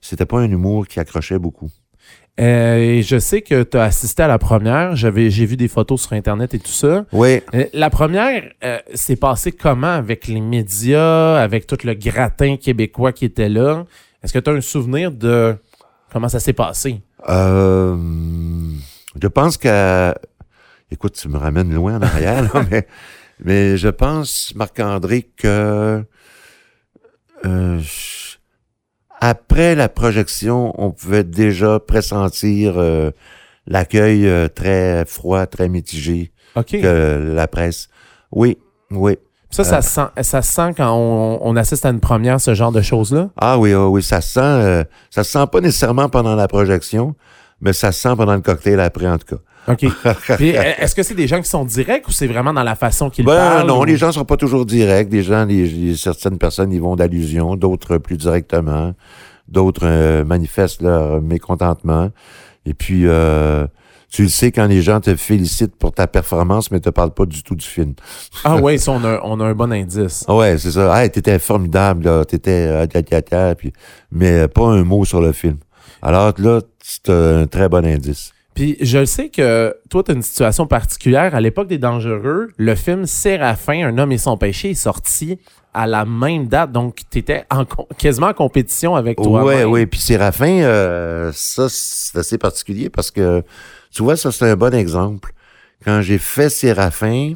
c'était pas un humour qui accrochait beaucoup. Euh, et je sais que tu as assisté à la première. J'avais, j'ai vu des photos sur Internet et tout ça. Oui, Euh, La première, euh, s'est passé comment avec les médias, avec tout le gratin québécois qui était là? Est-ce que tu as un souvenir de comment ça s'est passé? euh, je pense que... Écoute, tu me ramènes loin en arrière, là, [laughs] mais, mais je pense, Marc-André, que... euh, je- après la projection, on pouvait déjà pressentir euh, l'accueil euh, très froid, très mitigé que la presse. Oui, oui. Ça, ça, se sent, ça se sent quand on, on assiste à une première, ce genre de choses-là? Ah oui, ah oui, ça se sent. euh, ça se sent pas nécessairement pendant la projection, mais ça se sent pendant le cocktail après, en tout cas. OK. [laughs] Puis, est-ce que c'est des gens qui sont directs ou c'est vraiment dans la façon qu'ils Ben parlent? non, ou- les gens sont pas toujours directs. Des gens, les, les- certaines personnes, ils vont d'allusion, d'autres plus directement, d'autres euh, manifestent leur mécontentement. Et puis, euh, tu le sais quand les gens te félicitent pour ta performance, mais te parlent pas du tout du film. Ah ouais, ça, on a, on a un bon indice. Ah ouais, c'est ça. Hey, t'étais formidable, là. T'étais, euh, puis, mais pas un mot sur le film. Alors là, c'est un très bon indice. Puis je sais que toi, tu as une situation particulière. À l'époque des Dangereux, le film Séraphin, Un homme et son péché est sorti à la même date. Donc, tu étais quasiment en compétition avec toi. Ouais, ouais. Puis Séraphin, euh, ça, c'est assez particulier parce que, tu vois, ça, c'est un bon exemple. Quand j'ai fait Séraphin,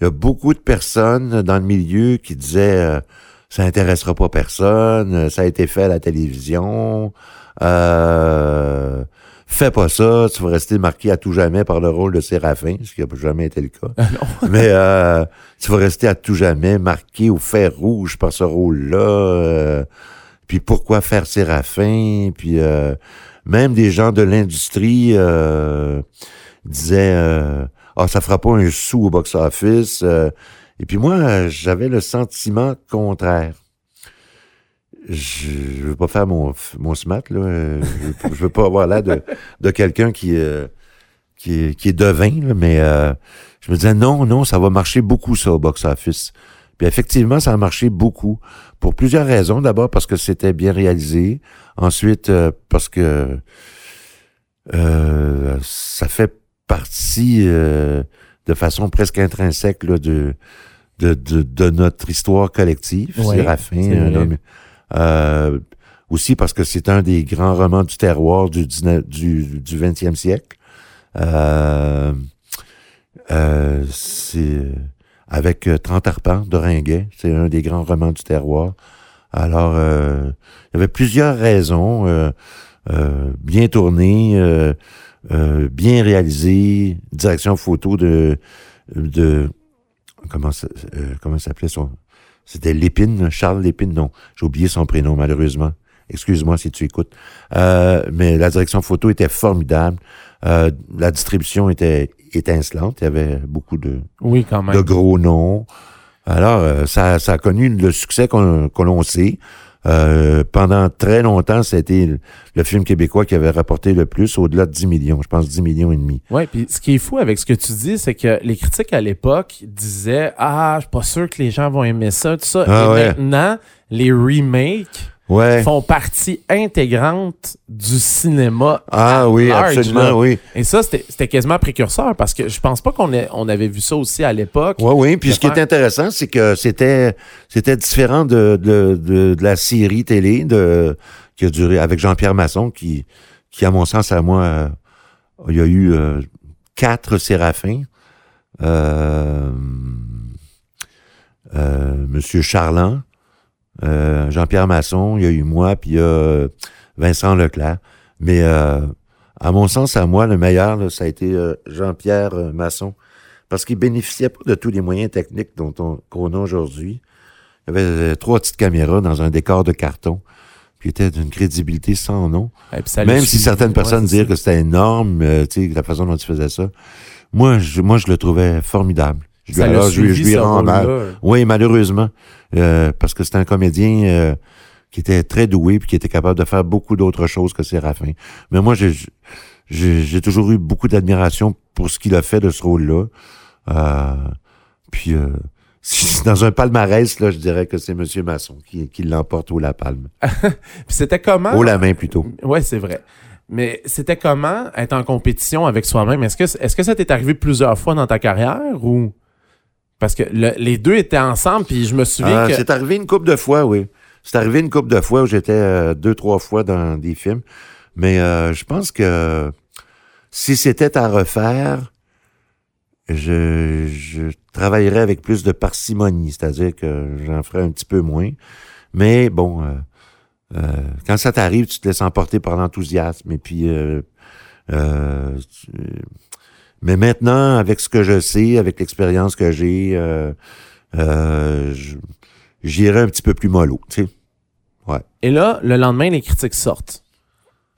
il y a beaucoup de personnes dans le milieu qui disaient euh, ça intéressera pas personne, ça a été fait à la télévision, euh, fais pas ça, tu vas rester marqué à tout jamais par le rôle de Séraphin, ce qui n'a jamais été le cas. [laughs] Mais euh, tu vas rester à tout jamais marqué au fer rouge par ce rôle-là. euh, puis pourquoi faire Séraphin? Puis euh, même des gens de l'industrie euh, disaient euh, Ah, ça fera pas un sou au box-office. euh. et puis moi, j'avais le sentiment contraire. Je, veux pas faire mon, mon smat, là. Je, veux- je veux pas avoir l'air de, de quelqu'un qui, euh, qui, est, qui est devin, là, mais euh, je me disais non, non, ça va marcher beaucoup, ça, au box-office. Puis effectivement, ça a marché beaucoup. Pour plusieurs raisons. D'abord parce que c'était bien réalisé. Ensuite, euh, parce que euh, ça fait partie euh, de façon presque intrinsèque là, de, de, de, de notre histoire collective. Ouais, Séraphin, un homme- euh, aussi parce que c'est un des grands romans du terroir du, 19 du, du 20e siècle. Euh, euh, c'est avec euh, 30 arpents de Ringuet. C'est un des grands romans du terroir. Alors, euh, il y avait plusieurs raisons. euh, euh, bien tourné, euh, euh, bien réalisé, direction photo de de comment euh, comment s'appelait son c'était Lépine, Charles Lépine, non, j'ai oublié son prénom malheureusement. Excuse-moi si tu écoutes. Euh, mais la direction photo était formidable. Euh, la distribution était étincelante. Il y avait beaucoup de, Oui, quand même. de gros noms. Alors, euh, ça, ça a connu le succès qu'on l'on sait. Euh, pendant très longtemps, c'était le, le film québécois qui avait rapporté le plus, au-delà de 10 millions. Je pense 10 millions et demi. Ouais, puis ce qui est fou avec ce que tu dis, c'est que les critiques à l'époque disaient Ah, je suis pas sûr que les gens vont aimer ça, tout ça. Ah Et ouais. maintenant, les remakes Ouais. font partie intégrante du cinéma. Ah oui, large, absolument, là. oui. Et ça, c'était quasiment précurseur parce que je pense pas qu'on on avait vu ça aussi à l'époque. Oui, oui. Puis ce qui est intéressant, c'est que c'était c'était différent de, de, de, de la série télé de qui a duré avec Jean-Pierre Masson, qui, qui, à mon sens, à moi, euh, il y a eu euh, quatre Séraphins. Euh, Monsieur Charland, euh, Jean-Pierre Masson, il y a eu moi, puis il y a Vincent Leclerc. Mais euh, à mon sens, à moi, le meilleur, là, ça a été euh, Jean-Pierre euh, Masson parce qu'il bénéficiait pas de tous les moyens techniques dont on, qu'on a aujourd'hui. Il y avait euh, trois petites caméras dans un décor de carton, puis il était d'une crédibilité sans nom. Ça Même si certaines personnes ça. que c'était énorme, euh, tu sais, la façon dont il faisait ça. Moi, je, moi, je le trouvais formidable. Je lui, alors, je, lui- je rends rôle-là. Oui, malheureusement, euh, parce que c'était un comédien euh, qui était très doué puis qui était capable de faire beaucoup d'autres choses que Séraphin. Mais moi, j'ai toujours eu beaucoup d'admiration pour ce qu'il a fait de ce rôle-là. Euh, puis, euh, [laughs] si- dans un palmarès, là, je dirais que c'est Monsieur Masson qui, qui l'emporte au la palme. [laughs] C'était comment? Au la main, plutôt. Ouais, c'est vrai. Mais c'était comment être en compétition avec soi-même? Est-ce que, est-ce que ça t'est arrivé plusieurs fois dans ta carrière ou? Parce que le- les deux étaient ensemble, puis je me souviens Ah, que. C'est arrivé une couple de fois, oui. C'est arrivé une couple de fois où j'étais euh, deux, trois fois dans des films. Mais euh, je pense que si c'était à refaire, je, je travaillerais avec plus de parcimonie, c'est-à-dire que j'en ferais un petit peu moins. Mais bon, euh, euh, quand ça t'arrive, tu te laisses emporter par l'enthousiasme. Et puis, euh, euh, tu- mais maintenant, avec ce que je sais, avec l'expérience que j'ai, euh, euh, j'irai un petit peu plus mollo, tu sais. Et là, le lendemain, les critiques sortent.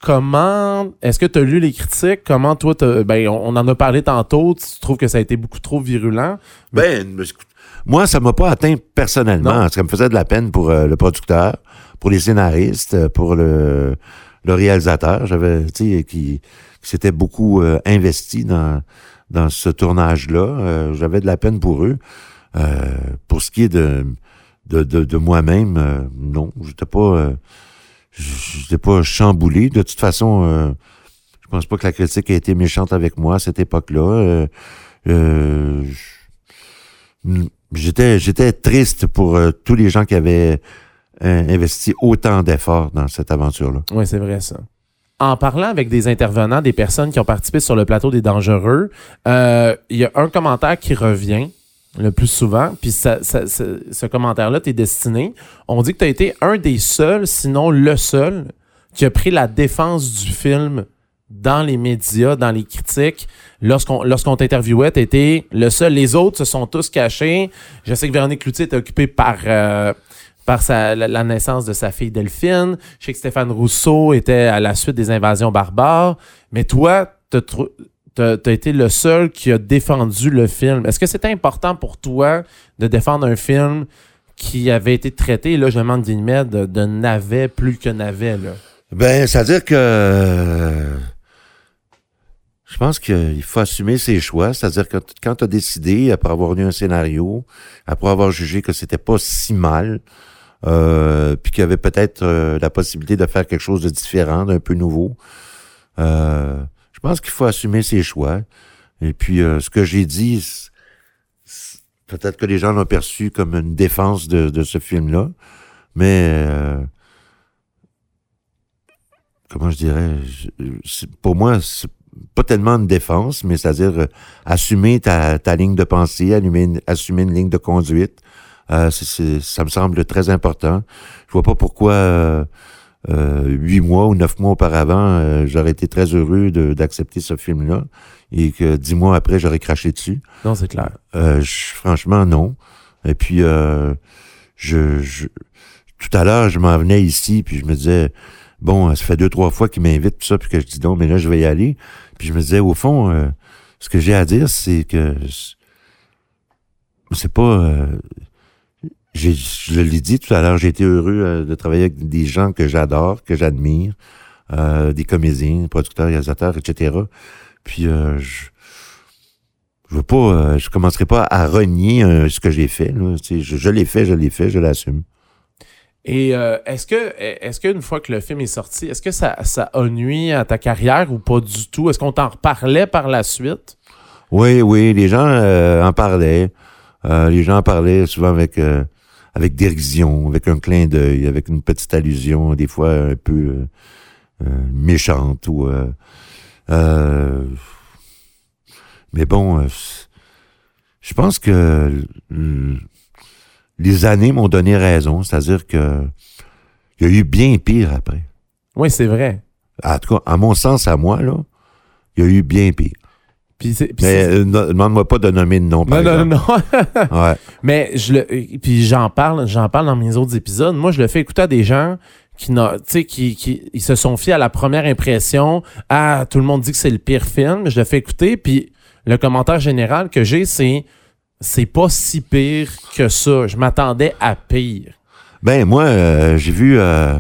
Comment. Est-ce que tu as lu les critiques? Comment toi, ben, on, en a parlé tantôt. Tu trouves que ça a été beaucoup trop virulent? Ben, mais moi, ça m'a pas atteint personnellement. Non. Ça me faisait de la peine pour euh, le producteur, pour les scénaristes, euh, pour le, le réalisateur. J'avais, tu sais, qui, s'était beaucoup euh, investi dans, dans ce tournage-là. Euh, J'avais de la peine pour eux. Euh, pour ce qui est de, de, de, moi-même, euh, non, j'étais pas, j'étais pas chamboulé. De toute façon, je pense pas que la critique a été méchante avec moi à cette époque-là. Je- j'étais, j'étais triste pour tous les gens qui avaient investi autant d'efforts dans cette aventure-là. Oui, c'est vrai ça. En parlant avec des intervenants, des personnes qui ont participé sur le plateau des dangereux, euh, il y a un commentaire qui revient le plus souvent, puis ce commentaire-là t'est destiné. On dit que tu as été un des seuls, sinon le seul, qui a pris la défense du film dans les médias, dans les critiques. Lorsqu'on lorsqu'on t'interviewait, tu étais le seul. Les autres se sont tous cachés. Je sais que Véronique Cloutier était occupée par... euh, par la, naissance de sa fille Delphine. Je sais que Stéphane Rousseau était à la suite des invasions barbares. Mais toi, t'as t'as été le seul qui a défendu le film. Est-ce que c'était important pour toi de défendre un film qui avait été traité, là, je demande guillemets, de, navet plus que navet, là? Ben, c'est-à-dire que euh, je pense qu'il faut assumer ses choix. C'est-à-dire que quand tu as décidé, après avoir lu un scénario, après avoir jugé que c'était pas si mal, euh, puis qu'il y avait peut-être euh, la possibilité de faire quelque chose de différent, d'un peu nouveau, euh, je pense qu'il faut assumer ses choix. Et puis, ce que j'ai dit, peut-être que les gens l'ont perçu comme une défense de, ce film-là, mais... comment je dirais, pour moi, c'est pas tellement une défense, mais c'est-à-dire assumer ta, ligne de pensée, assumer une ligne de conduite. Euh, c'est- c'est- ça me semble très important. Je vois pas pourquoi euh, euh, huit mois ou neuf mois auparavant, euh, j'aurais été très heureux de- d'accepter ce film-là et que dix mois après, j'aurais craché dessus. Non, c'est clair. Euh, je- franchement, non. Et puis, euh, je, je- tout à l'heure, je m'en venais ici, puis je me disais, bon, ça fait deux, trois fois qu'il m'invite, tout ça, puis que je dis non, mais là, je vais y aller. Puis je me disais, au fond, euh, ce que j'ai à dire, c'est que c'est pas. euh, je l'ai dit tout à l'heure, j'ai été heureux euh, de travailler avec des gens que j'adore, que j'admire, euh, des comédiens, producteurs, réalisateurs, etc. Puis euh, je je veux pas, euh, je commencerai pas à renier euh, ce que j'ai fait. Là. Je, je l'ai fait, je l'ai fait, je l'assume. Et euh, est-ce que est-ce qu'une fois que le film est sorti, est-ce que ça, ça a nuit à ta carrière ou pas du tout? Est-ce qu'on t'en reparlait par la suite? Oui, oui, les gens euh, en parlaient. Euh, les gens en parlaient souvent avec euh, avec dérision, avec un clin d'œil, avec une petite allusion, des fois un peu euh, euh, méchante ou. euh, euh, mais bon, je pense que les années m'ont donné raison, c'est-à-dire que il y a eu bien pire après. Oui, c'est vrai. En tout cas, à mon sens, à moi là, il y a eu bien pire. Puis Mais euh, demande-moi pas de nommer de nom. Par non, non, non, exemple. non. Ouais. [laughs] Mais je le puis j'en parle, j'en parle dans mes autres épisodes. Moi, je le fais écouter à des gens qui n'a- tu sais qui, qui ils se sont fiés à la première impression. Ah, tout le monde dit que c'est le pire film. Je le fais écouter puis le commentaire général que j'ai c'est c'est pas si pire que ça. Je m'attendais à pire. Ben moi, euh, j'ai vu, euh,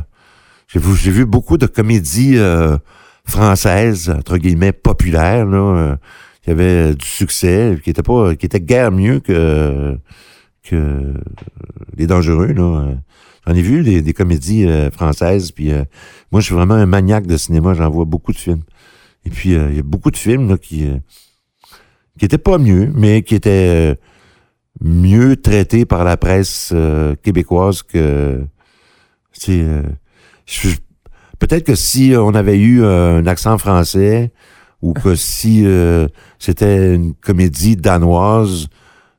j'ai vu, j'ai vu beaucoup de comédies euh, françaises entre guillemets populaires là, euh, qui avaient du succès, qui étaient pas, qui étaient guère mieux que que les dangereux là. J'en ai vu des, des comédies euh, françaises, puis euh, moi je suis vraiment un maniaque de cinéma, j'en vois beaucoup de films. Et puis euh, il y a beaucoup de films là, qui euh, qui étaient pas mieux, mais qui étaient mieux traités par la presse québécoise que c'est peut-être que si on avait eu un accent français ou que si euh, c'était une comédie danoise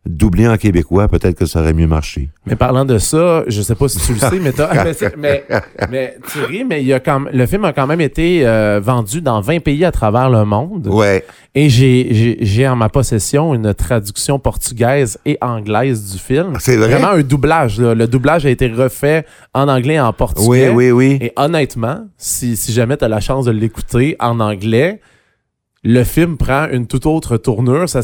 doublée en québécois, peut-être que ça aurait mieux marché. Mais parlant de ça, je sais pas si tu le sais, mais, [laughs] mais, tu ris, mais il y a quand, le film a quand même été euh, vendu dans 20 pays à travers le monde. Ouais. Et j'ai- en ma possession une traduction portugaise et anglaise du film. C'est vrai? Vraiment un doublage. là. Le doublage a été refait en anglais et en Oui, portugais. oui, oui. Et honnêtement, si, si jamais tu as la chance de l'écouter en anglais, le film prend une toute autre tournure. Ça,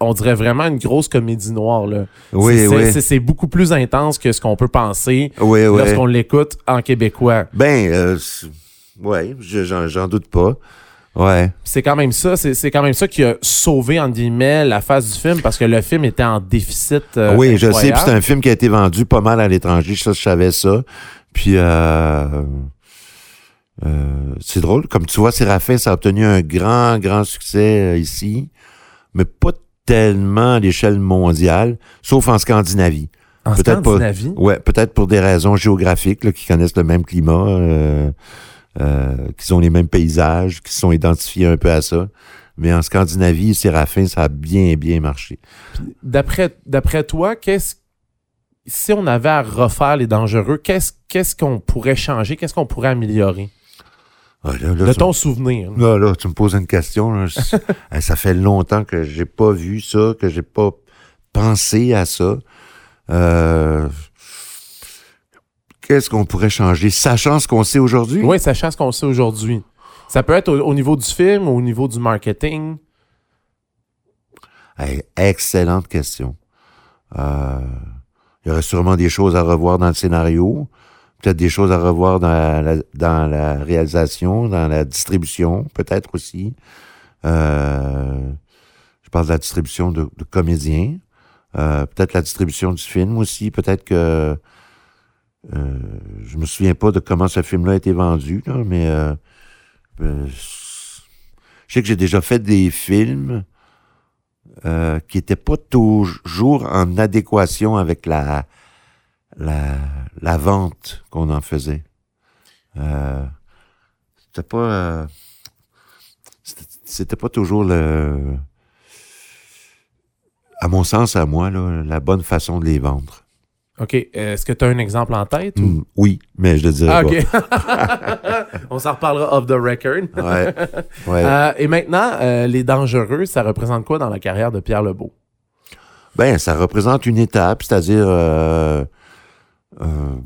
on dirait vraiment une grosse comédie noire. Là. Oui, C'est- oui. beaucoup plus intense que ce qu'on peut penser Oui, oui. lorsqu'on l'écoute en québécois. Ben, euh, ouais, je- j'en doute pas. Ouais. C'est quand même ça, c'est quand même ça qui a sauvé entre guillemets la face du film parce que le film était en déficit. euh, oui, je sais. C'est un film qui a été vendu pas mal à l'étranger. Ça, je savais ça. Puis, euh, euh, c'est drôle. Comme tu vois, Séraphin, ça a obtenu un grand, grand succès euh, ici, mais pas tellement à l'échelle mondiale, sauf en Scandinavie. en peut-être Scandinavie? Ouais, peut-être pour des raisons géographiques, là, qui connaissent le même climat, euh, qui ont les mêmes paysages, qui se sont identifiés un peu à ça. Mais en Scandinavie, Séraphin, ça a bien, bien marché. D'après d'après toi, qu'est-ce si on avait à refaire les dangereux, qu'est-ce qu'est-ce qu'on pourrait changer, qu'est-ce qu'on pourrait améliorer? Ah, là, là, de ça- ton souvenir Là, là, tu me poses une question. Je- [laughs] ça fait longtemps que j'ai pas vu ça, que j'ai pas pensé à ça. Euh, Qu'est-ce qu'on pourrait changer, sachant ce qu'on sait aujourd'hui? Oui, sachant ce qu'on sait aujourd'hui. Ça peut être au, au niveau du film au niveau du marketing. Excellente question. Euh, il y aurait sûrement des choses à revoir dans le scénario, peut-être des choses à revoir dans la, dans la réalisation, dans la distribution, peut-être aussi. Euh, je parle de la distribution de, comédiens, euh, peut-être la distribution du film aussi, peut-être que euh, je me souviens pas de comment ce film-là a été vendu, là, mais euh, euh, je sais que j'ai déjà fait des films euh, qui n'étaient pas toujours en adéquation avec la, la, la vente qu'on en faisait. Euh, c'était pas euh, c'était- pas toujours le à mon sens à moi là, la bonne façon de les vendre. OK. Est-ce que tu as un exemple en tête? ou- Mm, oui, mais je le dirai Ah, pas. [laughs] On s'en reparlera off the record. Ouais, [laughs] ouais. Euh, et maintenant, les dangereux, ça représente quoi dans la carrière de Pierre Lebeau? Ben, ça représente une étape, c'est-à-dire euh,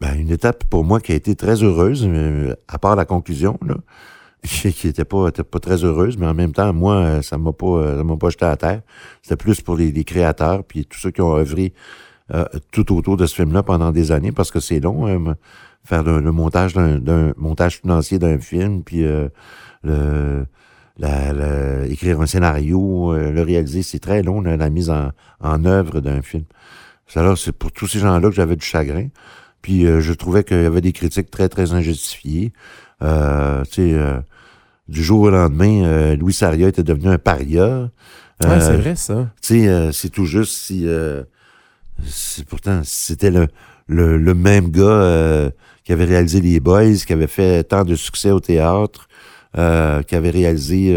ben, une étape pour moi qui a été très heureuse, euh, à part la conclusion. Là. [laughs] qui, qui était pas, pas très heureuse, mais en même temps, moi, euh, ça m'a pas, ça m'a pas jeté à terre. C'était plus pour les, créateurs puis tous ceux qui ont œuvré tout autour de ce film-là pendant des années, parce que c'est long, hein, faire le, montage d'un, montage financier d'un film, puis euh, le, la, la- écrire un scénario, le réaliser, c'est très long, là, la mise en, en œuvre d'un film. Alors, c'est pour tous ces gens-là que j'avais du chagrin. Puis euh, je trouvais qu'il y avait des critiques très, très injustifiées. Euh, tu sais, euh, du jour au lendemain, euh, Louis Saria était devenu un paria. Ouais, Euh, c'est vrai, ça. tu sais, euh, c'est tout juste si... euh, c'est pourtant, c'était le, le, le même gars euh, qui avait réalisé Les Boys, qui avait fait tant de succès au théâtre, euh, qui avait réalisé...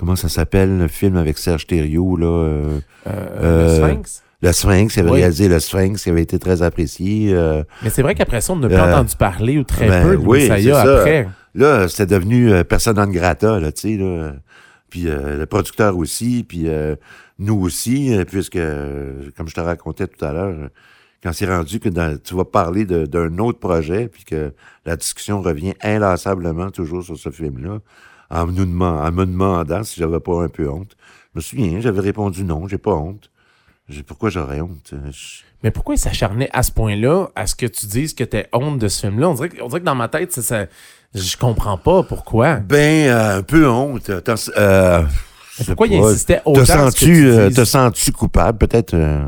euh, comment ça s'appelle, le film avec Serge Thériault, là... euh, Euh, euh, le Sphinx? le Sphinx, il avait Oui. réalisé Le Sphinx, qui avait été très apprécié. euh, Mais c'est vrai qu'après ça, on n'a plus euh, entendu parler ou très ben peu de oui, ça. après. Là, c'était devenu euh, persona non grata, là, tu sais, là. Puis euh, le producteur aussi, puis euh, nous aussi, euh, puisque, euh, comme je te racontais tout à l'heure, euh, quand c'est rendu que dans- tu vas parler d'un autre projet, puis que la discussion revient inlassablement toujours sur ce film-là, en, nous deman- en me demandant si j'avais pas un peu honte. Je me souviens, j'avais répondu non, j'ai pas honte. J'ai- Pourquoi j'aurais honte? Euh, je- Mais pourquoi il s'acharnait à ce point-là à ce que tu dises que t'es honte de ce film-là? On dirait, que- on dirait que dans ma tête, ça, ça- je comprends pas pourquoi. Ben, euh, un peu honte. Euh, sais Pourquoi il insistait autant Te sens-tu tu euh, sens-tu coupable? Peut-être, euh,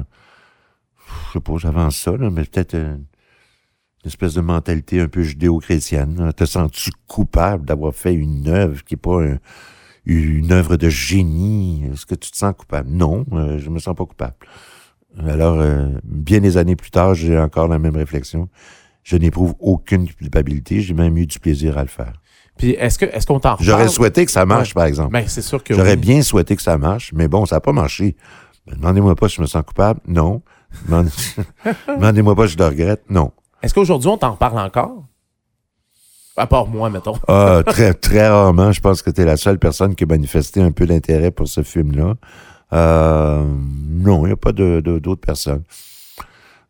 je sais pas, j'avance ça, là, mais peut-être euh, une espèce de mentalité un peu judéo-chrétienne. là. Te sens-tu coupable d'avoir fait une œuvre qui est pas un- une œuvre de génie? Est-ce que tu te sens coupable? Non, euh, je me sens pas coupable. Alors, euh, bien des années plus tard, j'ai encore la même réflexion. Je n'éprouve aucune culpabilité. J'ai même eu du plaisir à le faire. Puis est-ce que est-ce qu'on t'en? J'aurais souhaité que ça marche, Ouais. par exemple. Ben, c'est sûr que J'aurais oui. bien souhaité que ça marche, mais bon, ça n'a pas marché. Ben, Demandez-moi pas si je me sens coupable. Non. Demande- [laughs] [laughs] Demandez-moi pas si je le regrette. Non. Est-ce qu'aujourd'hui, on t'en parle encore? À part moi, mettons. Ah, très, très rarement, je pense que tu es la seule personne qui a manifesté un peu d'intérêt pour ce film-là. Euh, non, il n'y a pas d'autres personnes.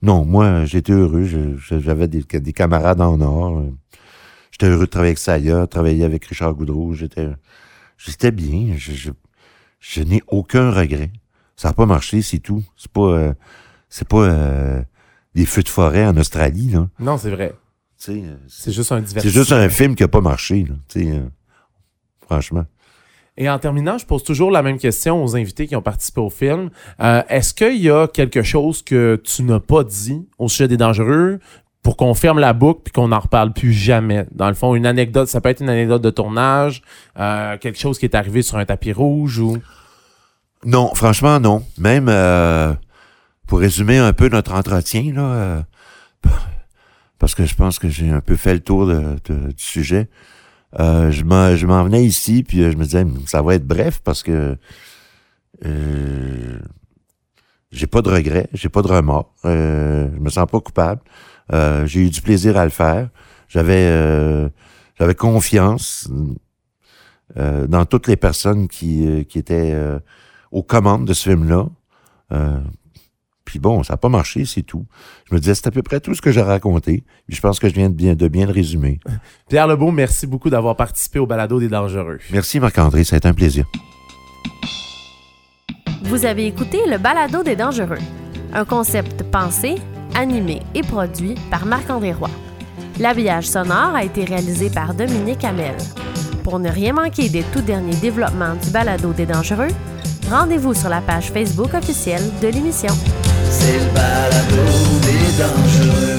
Non, moi, j'étais heureux. J'avais des, des camarades en or. J'étais heureux de travailler avec Saya, travailler avec Richard Goudreau. J'étais j'étais bien. Je n'ai aucun regret. Ça n'a pas marché, c'est tout. C'est pas, euh, c'est pas euh, des feux de forêt en Australie. Là. Non, c'est vrai. Euh, C'est juste un c'est divertissement. juste un film qui n'a pas marché. Là, euh, franchement. Et en terminant, je pose toujours la même question aux invités qui ont participé au film. Euh, Est-ce qu'il y a quelque chose que tu n'as pas dit au sujet des dangereux pour qu'on ferme la boucle puis qu'on n'en reparle plus jamais? Dans le fond, une anecdote, ça peut être une anecdote de tournage, euh, quelque chose qui est arrivé sur un tapis rouge ou... Non, franchement, non. Même euh, pour résumer un peu notre entretien, là, euh, [laughs] parce que je pense que j'ai un peu fait le tour du sujet. euh, je m'en venais ici, puis euh, je me disais, ça va être bref parce que euh, j'ai pas de regrets, j'ai pas de remords, euh, je me sens pas coupable. Euh, j'ai eu du plaisir à le faire. J'avais j'avais confiance dans toutes les personnes qui, qui étaient aux commandes de ce film-là. Puis bon, ça n'a pas marché, c'est tout. Je me disais, c'est à peu près tout ce que j'ai raconté. Puis je pense que je viens de bien, de bien le résumer. [laughs] Pierre Lebeau, merci beaucoup d'avoir participé au balado des dangereux. Merci Marc-André, ça a été un plaisir. Vous avez écouté le balado des dangereux, un concept pensé, animé et produit par Marc-André Roy. L'habillage sonore a été réalisé par Dominique Hamel. Pour ne rien manquer des tout derniers développements du balado des dangereux, rendez-vous sur la page Facebook officielle de l'émission. C'est le balado des dangereux.